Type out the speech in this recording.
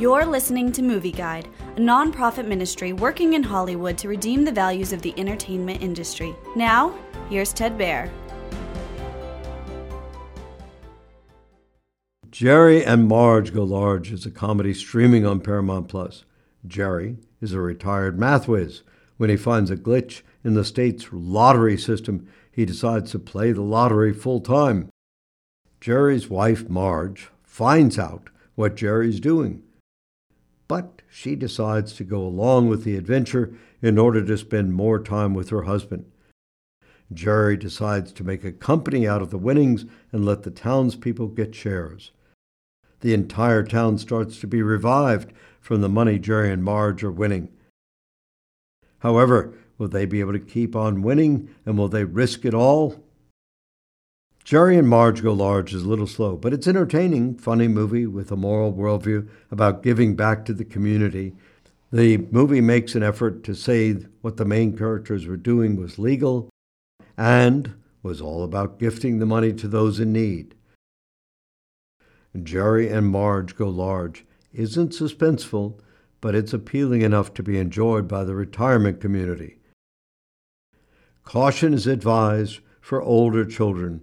You're listening to Movie Guide, a nonprofit ministry working in Hollywood to redeem the values of the entertainment industry. Now, here's Ted Baehr. Jerry and Marge Go Large is a comedy streaming on Paramount Plus. Jerry is a retired math whiz. When he finds a glitch in the state's lottery system, he decides to play the lottery full time. Jerry's wife, Marge, finds out what Jerry's doing. But she decides to go along with the adventure in order to spend more time with her husband. Jerry decides to make a company out of the winnings and let the townspeople get shares. The entire town starts to be revived from the money Jerry and Marge are winning. However, will they be able to keep on winning and will they risk it all? Jerry and Marge Go Large is a little slow, but it's entertaining, funny movie with a moral worldview about giving back to the community. The movie makes an effort to say what the main characters were doing was legal and was all about gifting the money to those in need. Jerry and Marge Go Large isn't suspenseful, but it's appealing enough to be enjoyed by the retirement community. Caution is advised for older children.